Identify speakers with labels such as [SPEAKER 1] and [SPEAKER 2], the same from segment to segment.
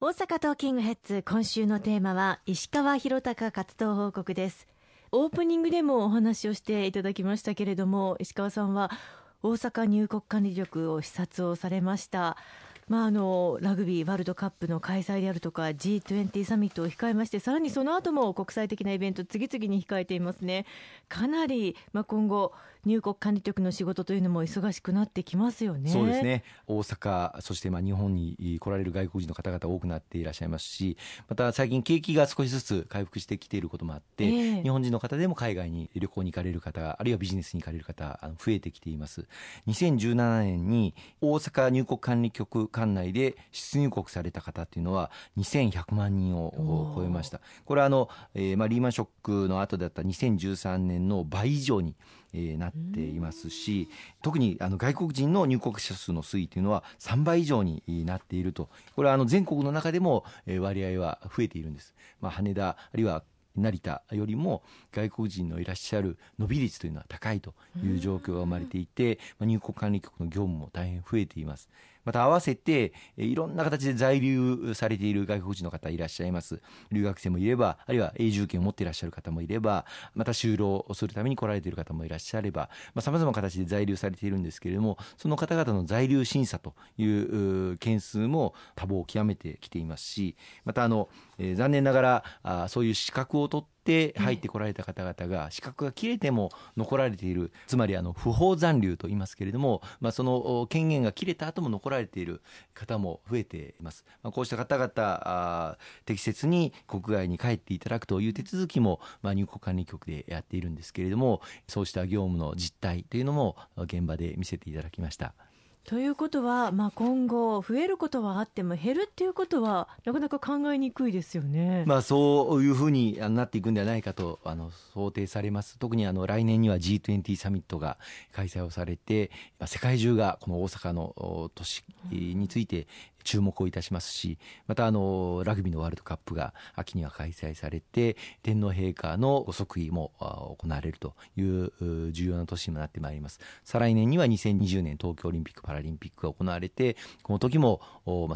[SPEAKER 1] 大阪トーキングヘッズ今週のテーマは石川博隆活動報告です。オープニングでもお話をしていただきましたけれども石川さんは大阪入国管理局を視察をされました。まあ、あのラグビーワールドカップの開催であるとか G20 サミットを控えましてさらにその後も国際的なイベント次々に控えていますね。かなり、まあ、今後入国管理局の仕事というのも忙しくなってきますよね。
[SPEAKER 2] そうですね。大阪そしてまあ日本に来られる外国人の方々多くなっていらっしゃいますしまた最近景気が少しずつ回復してきていることもあって、えー、日本人の方でも海外に旅行に行かれる方あるいはビジネスに行かれる方あの増えてきています。2017年に大阪入国管理局管内で出入国された方っていうのは2100万人を超えました。これはあの、えー、まあリーマンショックの後だった2013年の倍以上にえー、なっていますし特にあの外国人の入国者数の推移というのは3倍以上になっているとこれはあの全国の中でも割合は増えているんです。まあ、羽田あるいは成田よりも外国人のいらっしゃる伸び率というのは高いという状況が生まれていて、まあ、入国管理局の業務も大変増えています。また合わせていろんな形で在留されている外国人の方いらっしゃいます。留学生もいればあるいは永住権を持っていらっしゃる方もいればまた就労するために来られている方もいらっしゃればさまざ、まな形で在留されているんですけれどもその方々の在留審査という件数も多忙を極めてきていますしまたあの、え、残念ながらあそういう資格を取ってて入ってこられた方々が資格が切れても残られているつまりあの不法残留と言いますけれども、まあ、その権限が切れた後も残られている方も増えています、まあ、こうした方々適切に国外に帰っていただくという手続きも、まあ、入国管理局でやっているんですけれどもそうした業務の実態というのも現場で見せていただきました。
[SPEAKER 1] ということは、まあ、今後、増えることはあっても、減るっていうことは、なかなか考えにくいですよね、
[SPEAKER 2] まあ、そういうふうになっていくんではないかとあの想定されます、特にあの来年には G20 サミットが開催をされて、世界中がこの大阪の都市について注目をいたしますしまたあのラグビーのワールドカップが秋には開催されて天皇陛下のご即位も行われるという重要な年にもなってまいります。再来年には2020年東京オリンピック・パラリンピックが行われてこの時も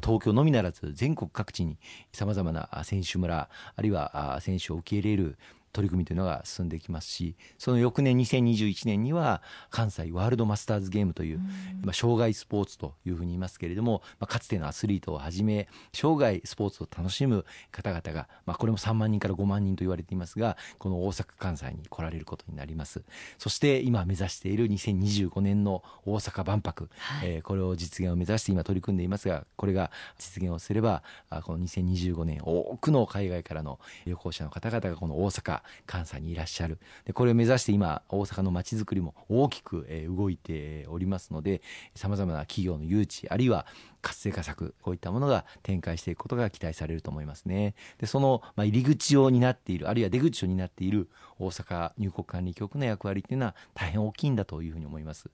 [SPEAKER 2] 東京のみならず全国各地にさまざまな選手村あるいは選手を受け入れる取り組みというのが進んできますしその翌年2021年には関西ワールドマスターズゲームという、まあ、障害スポーツというふうに言いますけれども、まあ、かつてのアスリートをはじめ生涯スポーツを楽しむ方々が、まあ、これも3万人から5万人と言われていますがこの大阪・関西に来られることになります。そして今目指している2025年の大阪万博、はい、えー、これを実現を目指して今取り組んでいますがこれが実現をすればこの2025年多くの海外からの旅行者の方々がこの大阪関西にいらっしゃる。でこれを目指して今大阪のまちづくりも大きく、え動いておりますのでさまざまな企業の誘致あるいは活性化策こういったものが展開していくことが期待されると思いますね。でその、ま、入り口を担っているあるいは出口を担っている大阪入国管理局の役割というのは大変大きいんだというふうに思います。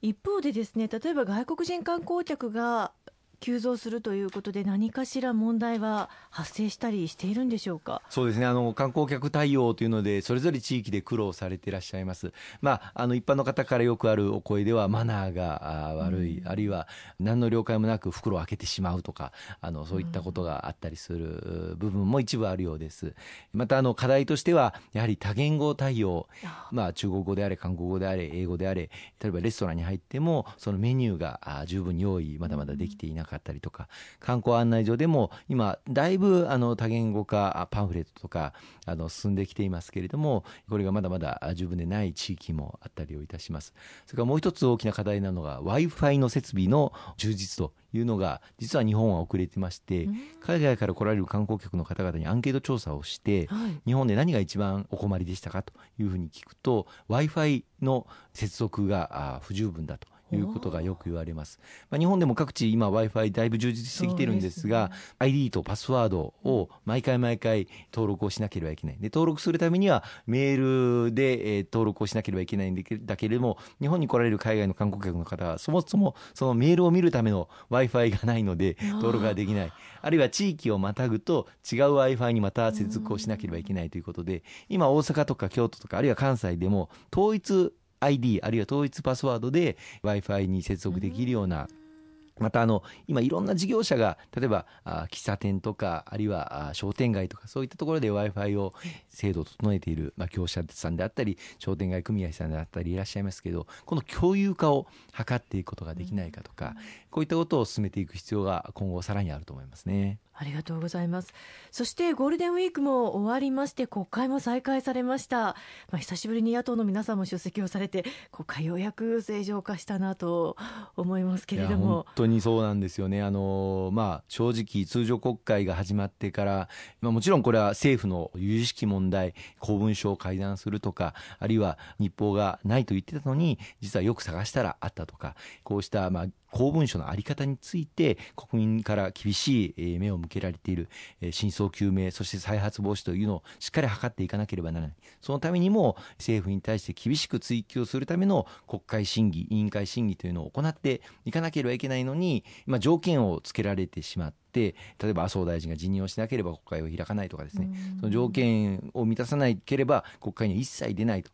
[SPEAKER 1] 一方でですね例えば外国人観光客が急増するということで何かしら問題は発生したりしているんでしょうか？
[SPEAKER 2] そうですね。あの観光客対応というのでそれぞれ地域で苦労されていらっしゃいます、まあ、あの一般の方からよくあるお声ではマナーが悪い、うん、あるいは何の了解もなく袋を開けてしまうとかあのそういったことがあったりする部分も一部あるようです。またあの課題としてはやはり多言語対応、まあ、中国語であれ韓国語であれ英語であれ例えばレストランに入ってもそのメニューが十分に用意まだまだできていなかったかったりとか観光案内所でも今だいぶあの多言語化パンフレットとかあの進んできていますけれどもこれがまだまだ十分でない地域もあったりをいたします。それからもう一つ大きな課題なのが w i f i の設備の充実というのが実は日本は遅れてまして、海外から来られる観光客の方々にアンケート調査をして、日本で何が一番お困りでしたかというふうに聞くと w i f i の接続が不十分だということがよく言われます。まあ、日本でも各地今 Wi-Fi だいぶ充実してきてるんですが、すね、ID とパスワードを毎回毎回登録をしなければいけない。で、登録するためにはメールで、え登録をしなければいけないんだけれども、日本に来られる海外の観光客の方はそもそもそのメールを見るための Wi-Fi がないので登録ができない。あるいは地域をまたぐと違う Wi-Fi にまた接続をしなければいけないということで、今大阪とか京都とかあるいは関西でも統一 ID あるいは統一パスワードで w i f i に接続できるようなまたあの今いろんな事業者が例えばあ喫茶店とかあるいはあ商店街とかそういったところで w i f i を制度を整えている、まあ、業者さんであったり商店街組合さんであったりいらっしゃいますけどこの共有化を図っていくことができないかとか、こういったことを進めていく必要が今後さらにあると思いますね。
[SPEAKER 1] ありがとうございます。そしてゴールデンウィークも終わりまして国会も再開されました、まあ、久しぶりに野党の皆さんも出席をされて国会ようやく正常化したなと思いますけれども。
[SPEAKER 2] 本当にそうなんですよね。あの、まあ、正直通常国会が始まってから、まあ、もちろんこれは政府の有識式問題公文書を改ざんするとかあるいは日報がないと言ってたのに実はよく探したらあったとかこうしたまあ公文書の在り方について国民から厳しい目を向けられている真相究明そして再発防止というのをしっかり図っていかなければならない。そのためにも政府に対して厳しく追及するための国会審議委員会審議というのを行っていかなければいけないのに、まあ、条件をつけられてしまって例えば麻生大臣が辞任をしなければ国会を開かないとかですね、その条件を満たさなければ国会には一切出ないと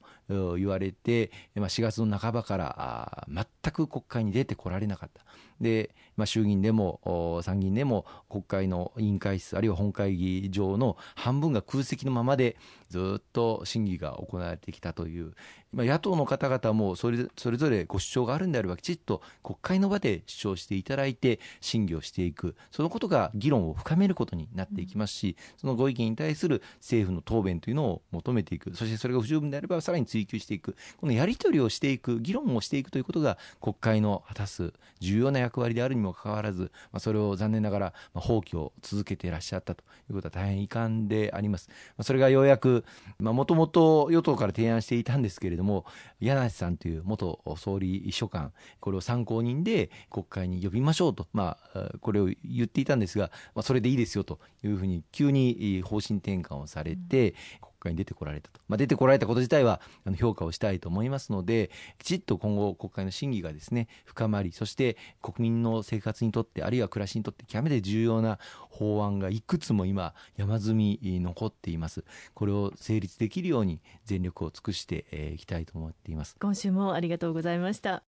[SPEAKER 2] 言われて、まあ、4月の半ばから全く国会に出てこられなかった。で、まあ、衆議院でも参議院でも国会の委員会室あるいは本会議場の半分が空席のままでずっと審議が行われてきたという、まあ、野党の方々もそれそれぞれご主張があるんであればきちっと国会の場で主張していただいて審議をしていくそのことが議論を深めることになっていきますしそのご意見に対する政府の答弁というのを求めていくそしてそれが不十分であればさらに追及していくこのやり取りをしていく議論をしていくということが国会の果たす重要な役役割であるにもかかわらず、まあ、それを残念ながらま放棄を続けていらっしゃったということは大変遺憾であります。まあ、それがようやくもともと与党から提案していたんですけれども柳瀬さんという元総理秘書官これを参考人で国会に呼びましょうと、まあ、これを言っていたんですが、まあ、それでいいですよというふうに急に方針転換をされて、会に出てこられたと、まあ、出てこられたこと自体はあの評価をしたいと思いますのできちっと今後国会の審議がですね深まりそして国民の生活にとってあるいは暮らしにとって極めて重要な法案がいくつも今山積み残っています。これを成立できるように全力を尽くしていきたいと思っています。
[SPEAKER 1] 今週もありがとうございました。